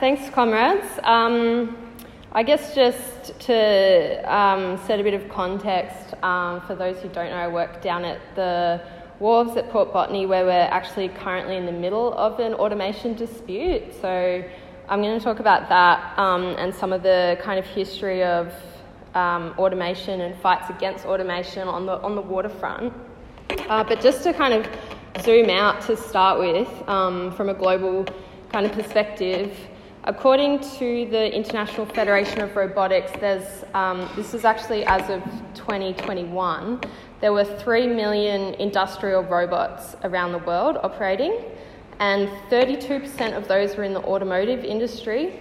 thanks, comrades. Um, I guess just to um, set a bit of context um, for those who don't know, I work down at the wharves at Port Botany where we're actually currently in the middle of an automation dispute. So I'm going to talk about that um, and some of the kind of history of um, automation and fights against automation on the, on the waterfront. Uh, but just to kind of zoom out to start with um, from a global kind of perspective, according to the International Federation of Robotics, there's, um, this is actually as of 2021, there were 3 million industrial robots around the world operating, and 32% of those were in the automotive industry,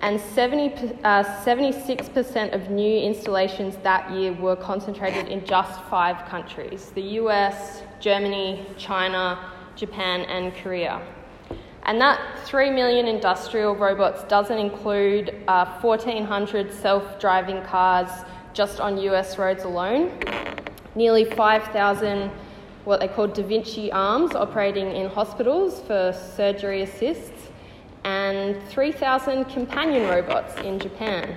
and 70, uh, 76% of new installations that year were concentrated in just five countries the US, Germany, China, Japan, and Korea. And that 3 million industrial robots doesn't include uh, 1,400 self driving cars just on US roads alone, nearly 5,000 what they call Da Vinci arms operating in hospitals for surgery assists, and 3,000 companion robots in Japan.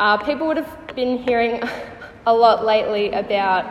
Uh, people would have been hearing a lot lately about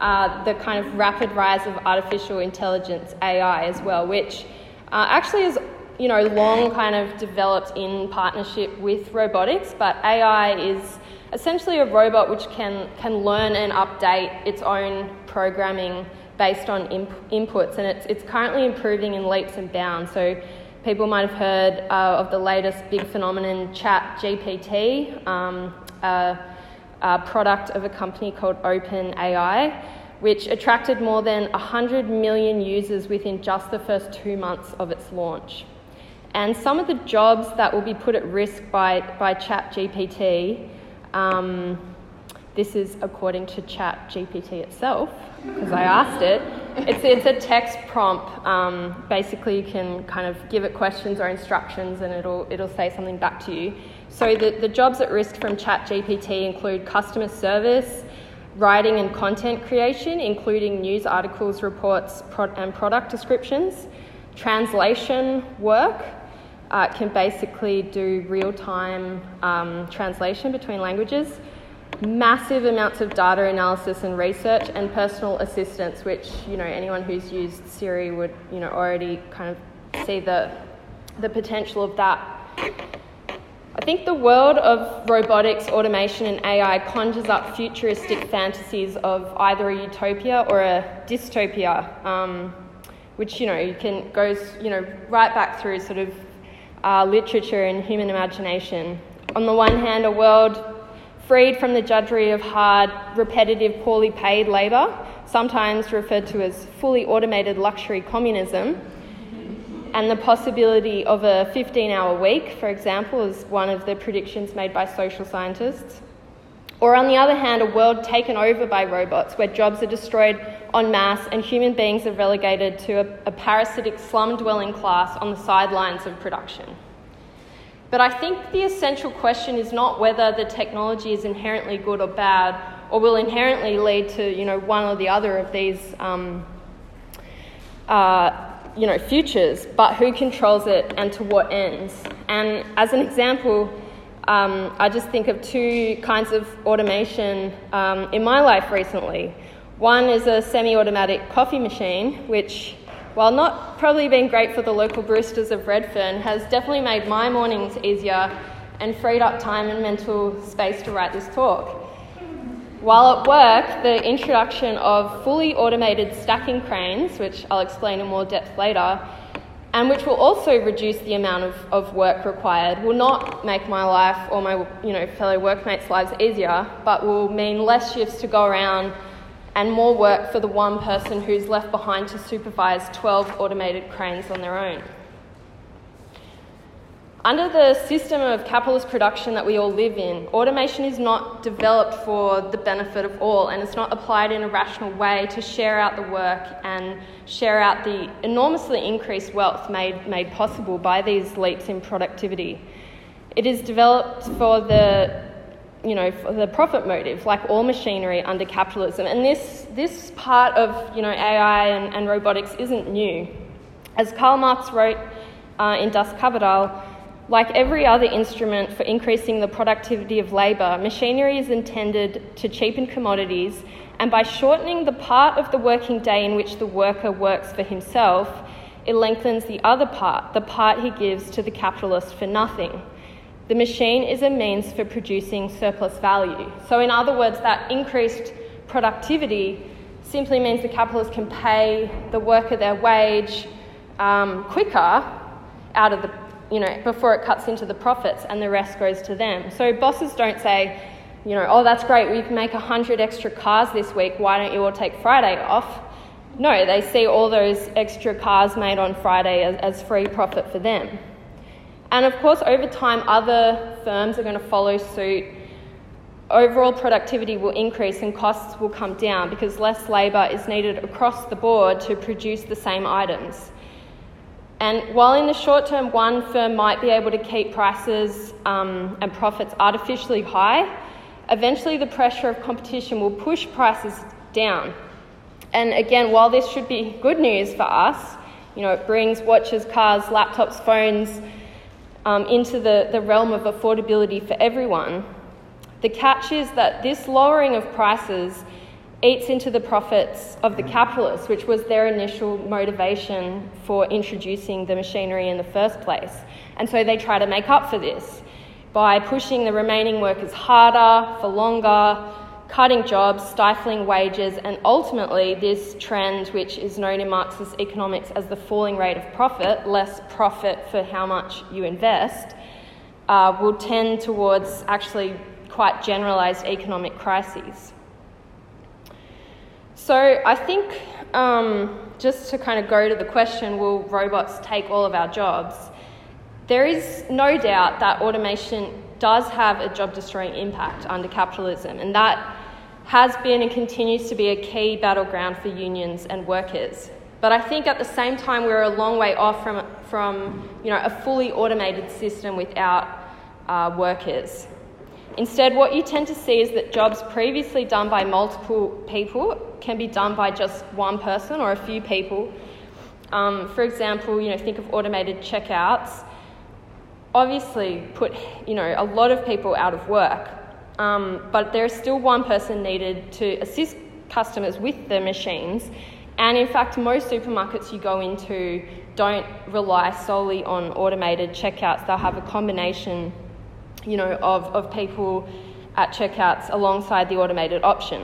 uh, the kind of rapid rise of artificial intelligence, AI, as well, which uh, actually is you know long kind of developed in partnership with robotics, but AI is essentially a robot which can can learn and update its own programming based on imp- inputs, and it's it's currently improving in leaps and bounds. So. People might have heard uh, of the latest big phenomenon, Chat GPT. Um, uh, uh, product of a company called OpenAI, which attracted more than 100 million users within just the first two months of its launch. And some of the jobs that will be put at risk by, by ChatGPT, um, this is according to ChatGPT itself, because I asked it. It's, it's a text prompt. Um, basically, you can kind of give it questions or instructions and it'll, it'll say something back to you. So the, the jobs at risk from ChatGPT include customer service, writing and content creation, including news articles, reports, and product descriptions, translation work. Uh, can basically do real time um, translation between languages, massive amounts of data analysis and research, and personal assistance, which you know anyone who's used Siri would you know already kind of see the the potential of that. I think the world of robotics, automation, and AI conjures up futuristic fantasies of either a utopia or a dystopia, um, which you know you can goes you know right back through sort of uh, literature and human imagination. On the one hand, a world freed from the judgery of hard, repetitive, poorly paid labour, sometimes referred to as fully automated luxury communism and the possibility of a 15 hour week, for example, is one of the predictions made by social scientists. Or, on the other hand, a world taken over by robots where jobs are destroyed en masse and human beings are relegated to a, a parasitic slum dwelling class on the sidelines of production. But I think the essential question is not whether the technology is inherently good or bad or will inherently lead to you know, one or the other of these um, uh, you know, futures, but who controls it and to what ends. And as an example, um, I just think of two kinds of automation um, in my life recently. One is a semi automatic coffee machine, which, while not probably being great for the local brewsters of Redfern, has definitely made my mornings easier and freed up time and mental space to write this talk. While at work, the introduction of fully automated stacking cranes, which I'll explain in more depth later, and which will also reduce the amount of, of work required, will not make my life or my you know, fellow workmates' lives easier, but will mean less shifts to go around and more work for the one person who's left behind to supervise 12 automated cranes on their own. Under the system of capitalist production that we all live in, automation is not developed for the benefit of all and it's not applied in a rational way to share out the work and share out the enormously increased wealth made, made possible by these leaps in productivity. It is developed for the you know, the profit motive, like all machinery under capitalism. And this, this part of you know, AI and, and robotics isn't new. As Karl Marx wrote uh, in Das Kapital, like every other instrument for increasing the productivity of labour, machinery is intended to cheapen commodities, and by shortening the part of the working day in which the worker works for himself, it lengthens the other part, the part he gives to the capitalist for nothing. The machine is a means for producing surplus value. So, in other words, that increased productivity simply means the capitalist can pay the worker their wage um, quicker out of the you know, before it cuts into the profits and the rest goes to them. So bosses don't say, you know, oh, that's great, we can make 100 extra cars this week, why don't you all take Friday off? No, they see all those extra cars made on Friday as, as free profit for them. And of course, over time, other firms are going to follow suit. Overall productivity will increase and costs will come down because less labour is needed across the board to produce the same items. And while in the short term, one firm might be able to keep prices um, and profits artificially high, eventually the pressure of competition will push prices down. And again, while this should be good news for us, you know, it brings watches, cars, laptops, phones um, into the, the realm of affordability for everyone. The catch is that this lowering of prices eats into the profits of the capitalists, which was their initial motivation for introducing the machinery in the first place. And so they try to make up for this by pushing the remaining workers harder, for longer, cutting jobs, stifling wages, and ultimately, this trend, which is known in Marxist economics as the falling rate of profit, less profit for how much you invest, uh, will tend towards actually quite generalised economic crises. So I think um, just to kind of go to the question will robots take all of our jobs? There is no doubt that automation does have a job destroying impact under capitalism, and that has been and continues to be a key battleground for unions and workers. But I think at the same time, we're a long way off from, from you know, a fully automated system without uh, workers. Instead, what you tend to see is that jobs previously done by multiple people can be done by just one person or a few people. Um, for example, you know, think of automated checkouts. Obviously, put you know a lot of people out of work, um, but there is still one person needed to assist customers with the machines. And in fact, most supermarkets you go into don't rely solely on automated checkouts. They'll have a combination you know, of, of people at checkouts alongside the automated option.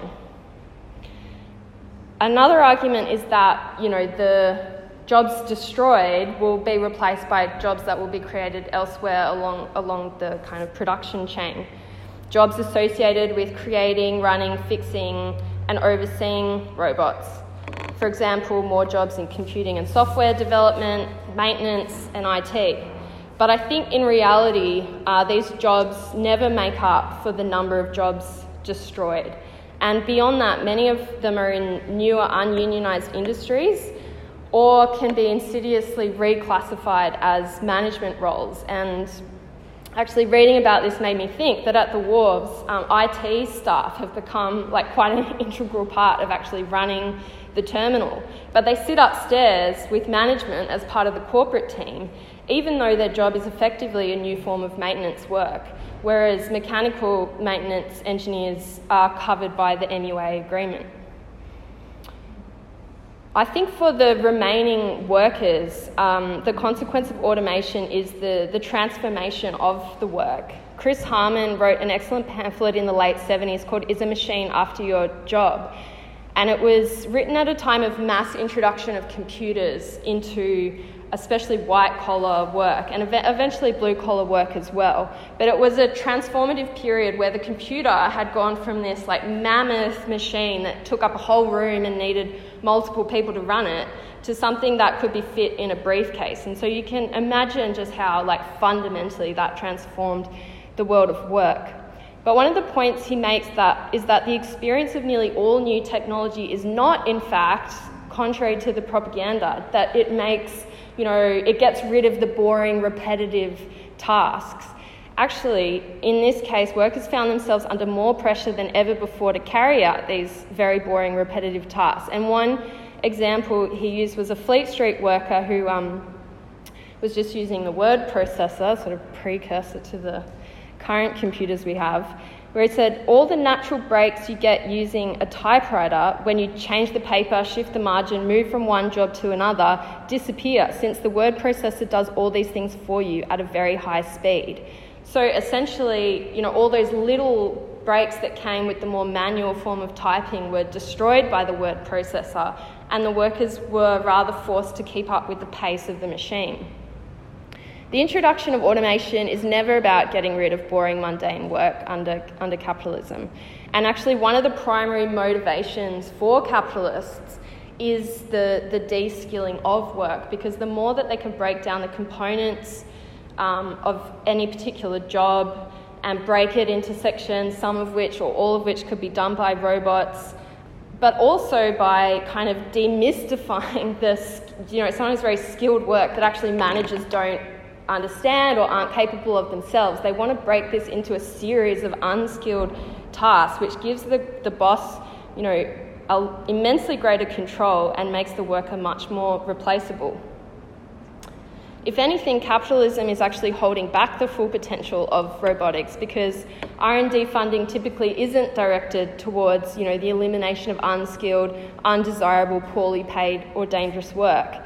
Another argument is that, you know, the jobs destroyed will be replaced by jobs that will be created elsewhere along, along the kind of production chain. Jobs associated with creating, running, fixing, and overseeing robots. For example, more jobs in computing and software development, maintenance, and IT. But I think in reality, uh, these jobs never make up for the number of jobs destroyed. And beyond that, many of them are in newer ununionised industries or can be insidiously reclassified as management roles. And actually, reading about this made me think that at the wharves, um, IT staff have become like quite an integral part of actually running the terminal. But they sit upstairs with management as part of the corporate team even though their job is effectively a new form of maintenance work, whereas mechanical maintenance engineers are covered by the MUA agreement. I think for the remaining workers, um, the consequence of automation is the, the transformation of the work. Chris Harman wrote an excellent pamphlet in the late 70s called Is a Machine After Your Job? And it was written at a time of mass introduction of computers into especially white collar work and eventually blue collar work as well. But it was a transformative period where the computer had gone from this like mammoth machine that took up a whole room and needed multiple people to run it to something that could be fit in a briefcase. And so you can imagine just how like fundamentally that transformed the world of work. But one of the points he makes that is that the experience of nearly all new technology is not in fact contrary to the propaganda that it makes you know, it gets rid of the boring, repetitive tasks. Actually, in this case, workers found themselves under more pressure than ever before to carry out these very boring, repetitive tasks. And one example he used was a Fleet Street worker who um, was just using the word processor, sort of precursor to the current computers we have, where he said all the natural breaks you get using a typewriter when you change the paper, shift the margin, move from one job to another disappear since the word processor does all these things for you at a very high speed. So essentially, you know, all those little breaks that came with the more manual form of typing were destroyed by the word processor, and the workers were rather forced to keep up with the pace of the machine. The introduction of automation is never about getting rid of boring, mundane work under, under capitalism. And actually, one of the primary motivations for capitalists is the, the de skilling of work because the more that they can break down the components um, of any particular job and break it into sections, some of which or all of which could be done by robots, but also by kind of demystifying this, you know, sometimes very skilled work that actually managers don't understand or aren't capable of themselves. They want to break this into a series of unskilled tasks, which gives the, the boss, you know, a, immensely greater control and makes the worker much more replaceable. If anything, capitalism is actually holding back the full potential of robotics because R&D funding typically isn't directed towards, you know, the elimination of unskilled, undesirable, poorly paid or dangerous work.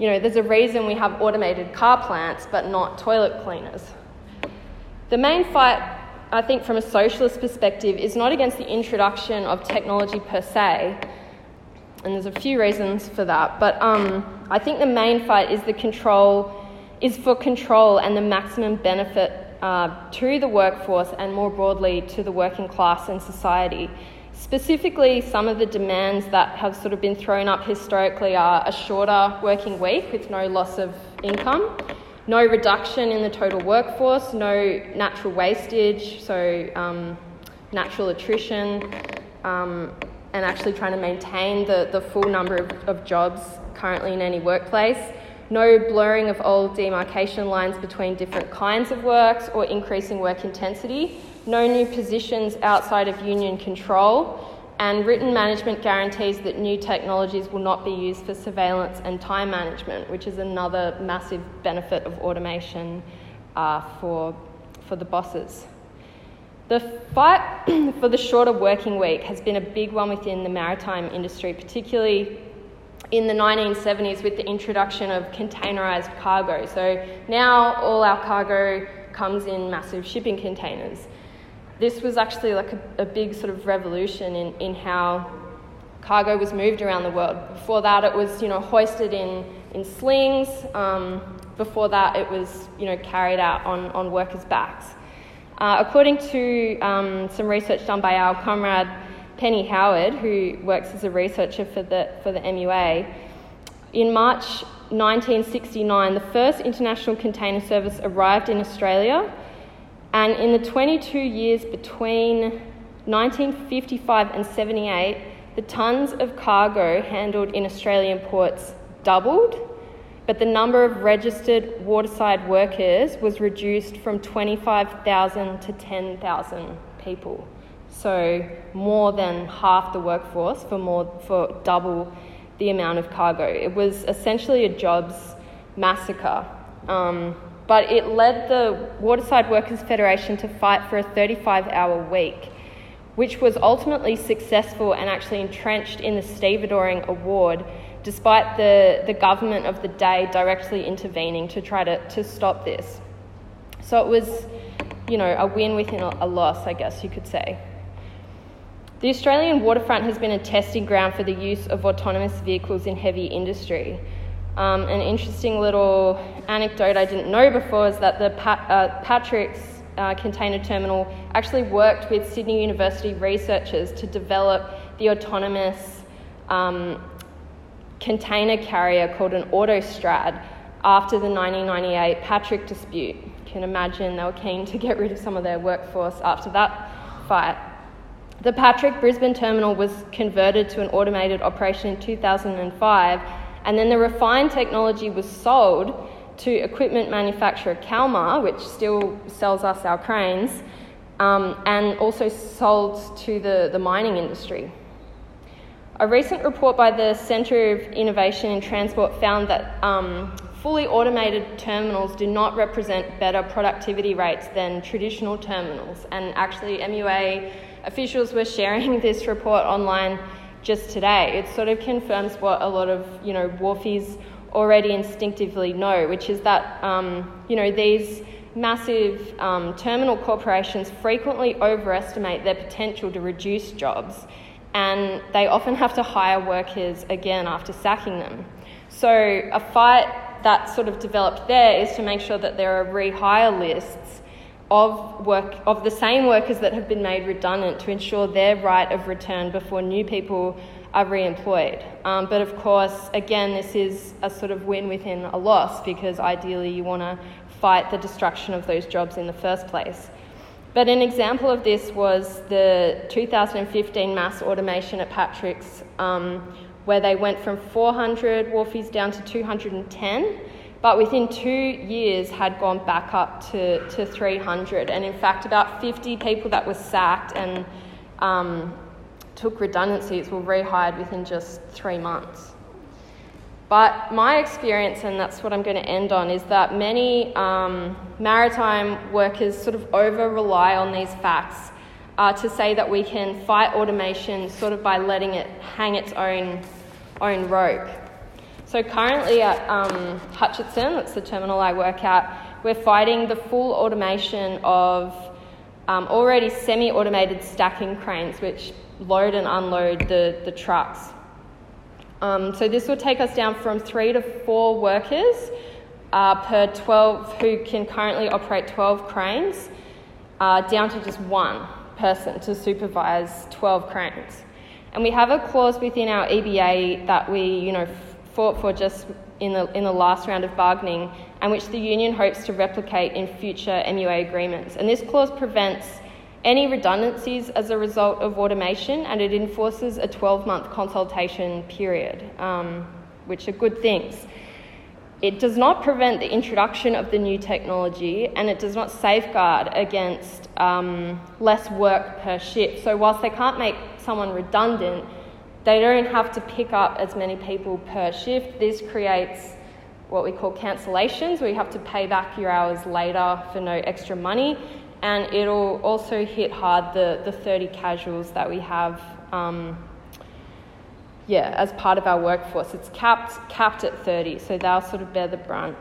You know, there's a reason we have automated car plants but not toilet cleaners. The main fight, I think, from a socialist perspective, is not against the introduction of technology per se, and there's a few reasons for that, but um, I think the main fight is the control is for control and the maximum benefit uh, to the workforce and more broadly to the working class and society. Specifically, some of the demands that have sort of been thrown up historically are a shorter working week with no loss of income, no reduction in the total workforce, no natural wastage, so um, natural attrition, um, and actually trying to maintain the, the full number of, of jobs currently in any workplace. No blurring of old demarcation lines between different kinds of works or increasing work intensity no new positions outside of union control, and written management guarantees that new technologies will not be used for surveillance and time management, which is another massive benefit of automation uh, for, for the bosses. The fight for the shorter working week has been a big one within the maritime industry, particularly in the 1970s with the introduction of containerized cargo. So now all our cargo comes in massive shipping containers this was actually like a, a big sort of revolution in, in how cargo was moved around the world. Before that, it was you know hoisted in in slings. Um, before that, it was you know carried out on on workers' backs. Uh, according to um, some research done by our comrade Penny Howard, who works as a researcher for the for the MUA, in March 1969, the first international container service arrived in Australia and in the 22 years between 1955 and 78, the tons of cargo handled in Australian ports doubled, but the number of registered waterside workers was reduced from 25,000 to 10,000 people. So more than half the workforce for more for double the amount of cargo. It was essentially a jobs massacre. Um, but it led the Waterside Workers Federation to fight for a 35 hour week, which was ultimately successful and actually entrenched in the stevedoring award, despite the, the government of the day directly intervening to try to, to stop this. So it was, you know, a win within a, a loss, I guess you could say. The Australian waterfront has been a testing ground for the use of autonomous vehicles in heavy industry. Um, an interesting little anecdote I didn't know before is that the Pat, uh, Patrick's uh, container terminal actually worked with Sydney University researchers to develop the autonomous um, container carrier called an Autostrad after the 1998 Patrick dispute. You can imagine they were keen to get rid of some of their workforce after that fight. The Patrick Brisbane terminal was converted to an automated operation in 2005 and then the refined technology was sold to equipment manufacturer Kalmar, which still sells us our cranes, um, and also sold to the, the mining industry. A recent report by the Centre of Innovation in Transport found that um, fully automated terminals do not represent better productivity rates than traditional terminals. And actually, MUA officials were sharing this report online just today. It sort of confirms what a lot of you know wharfies already instinctively know, which is that um, you know these massive um, terminal corporations frequently overestimate their potential to reduce jobs, and they often have to hire workers again after sacking them. So a fight that sort of developed there is to make sure that there are rehire lists of work of the same workers that have been made redundant to ensure their right of return before new people are re-employed. Um, but of course, again, this is a sort of win within a loss because ideally you want to fight the destruction of those jobs in the first place. But an example of this was the 2015 mass automation at Patrick's, um, where they went from 400 wharfies down to 210 but within two years had gone back up to, to 300. And in fact, about 50 people that were sacked and um, took redundancies were rehired within just three months. But my experience, and that's what I'm going to end on, is that many um, maritime workers sort of over rely on these facts uh, to say that we can fight automation sort of by letting it hang its own, own rope. So currently at um, Hutchison, that's the terminal I work at, we're fighting the full automation of um, already semi-automated stacking cranes, which load and unload the, the trucks. Um, so this will take us down from three to four workers uh, per 12 who can currently operate 12 cranes, uh, down to just one person to supervise 12 cranes. And we have a clause within our EBA that we, you know, fought for just in the, in the last round of bargaining and which the union hopes to replicate in future MUA agreements. And this clause prevents any redundancies as a result of automation and it enforces a 12 month consultation period, um, which are good things. It does not prevent the introduction of the new technology and it does not safeguard against um, less work per shift. So, whilst they can't make someone redundant, they don't have to pick up as many people per shift. This creates what we call cancellations, where you have to pay back your hours later for no extra money. And it'll also hit hard the, the 30 casuals that we have, um, yeah, as part of our workforce. It's capped, capped at 30, so they'll sort of bear the brunt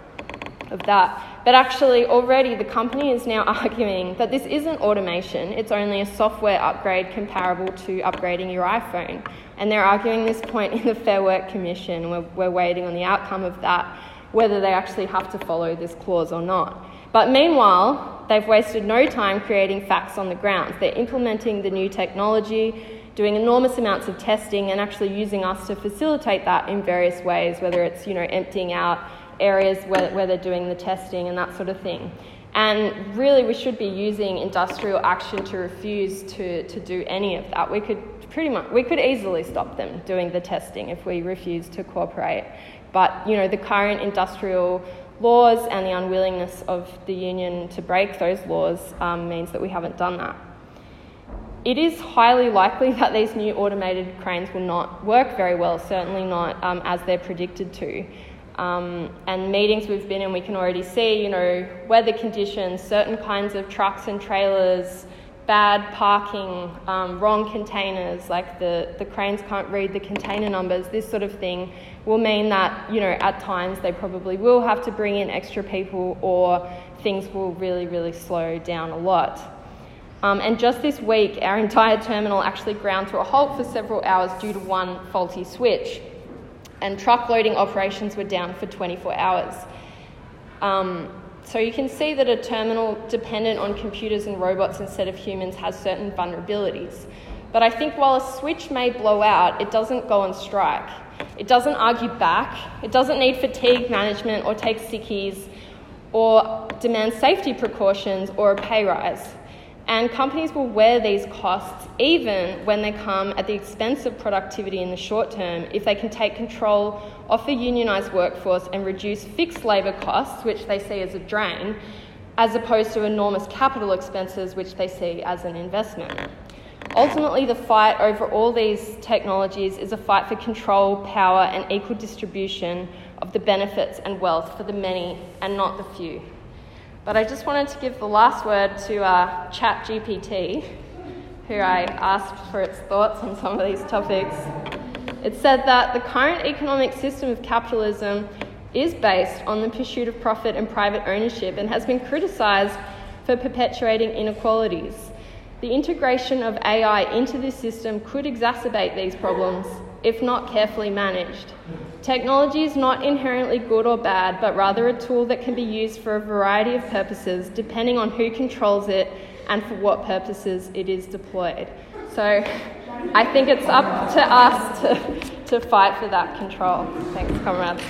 of that. But actually, already the company is now arguing that this isn't automation, it's only a software upgrade comparable to upgrading your iPhone. And they're arguing this point in the Fair Work Commission. We're, we're waiting on the outcome of that, whether they actually have to follow this clause or not. But meanwhile, they've wasted no time creating facts on the ground. They're implementing the new technology, doing enormous amounts of testing, and actually using us to facilitate that in various ways, whether it's you know emptying out areas where, where they're doing the testing and that sort of thing. And really, we should be using industrial action to refuse to, to do any of that. We could pretty much we could easily stop them doing the testing if we refuse to cooperate. But you know, the current industrial laws and the unwillingness of the union to break those laws um, means that we haven't done that. It is highly likely that these new automated cranes will not work very well, certainly not um, as they're predicted to. Um, and meetings we've been in, we can already see, you know, weather conditions, certain kinds of trucks and trailers, bad parking, um, wrong containers, like the, the cranes can't read the container numbers, this sort of thing will mean that, you know, at times they probably will have to bring in extra people or things will really, really slow down a lot. Um, and just this week, our entire terminal actually ground to a halt for several hours due to one faulty switch. And truck loading operations were down for 24 hours. Um, so you can see that a terminal dependent on computers and robots instead of humans has certain vulnerabilities. But I think while a switch may blow out, it doesn't go on strike. It doesn't argue back. It doesn't need fatigue management or take sickies or demand safety precautions or a pay rise. And companies will wear these costs even when they come at the expense of productivity in the short term if they can take control of the unionised workforce and reduce fixed labour costs, which they see as a drain, as opposed to enormous capital expenses, which they see as an investment. Ultimately, the fight over all these technologies is a fight for control, power, and equal distribution of the benefits and wealth for the many and not the few. But I just wanted to give the last word to uh, ChatGPT, who I asked for its thoughts on some of these topics. It said that the current economic system of capitalism is based on the pursuit of profit and private ownership and has been criticised for perpetuating inequalities. The integration of AI into this system could exacerbate these problems if not carefully managed. Technology is not inherently good or bad, but rather a tool that can be used for a variety of purposes depending on who controls it and for what purposes it is deployed. So I think it's up to us to, to fight for that control. Thanks, comrades.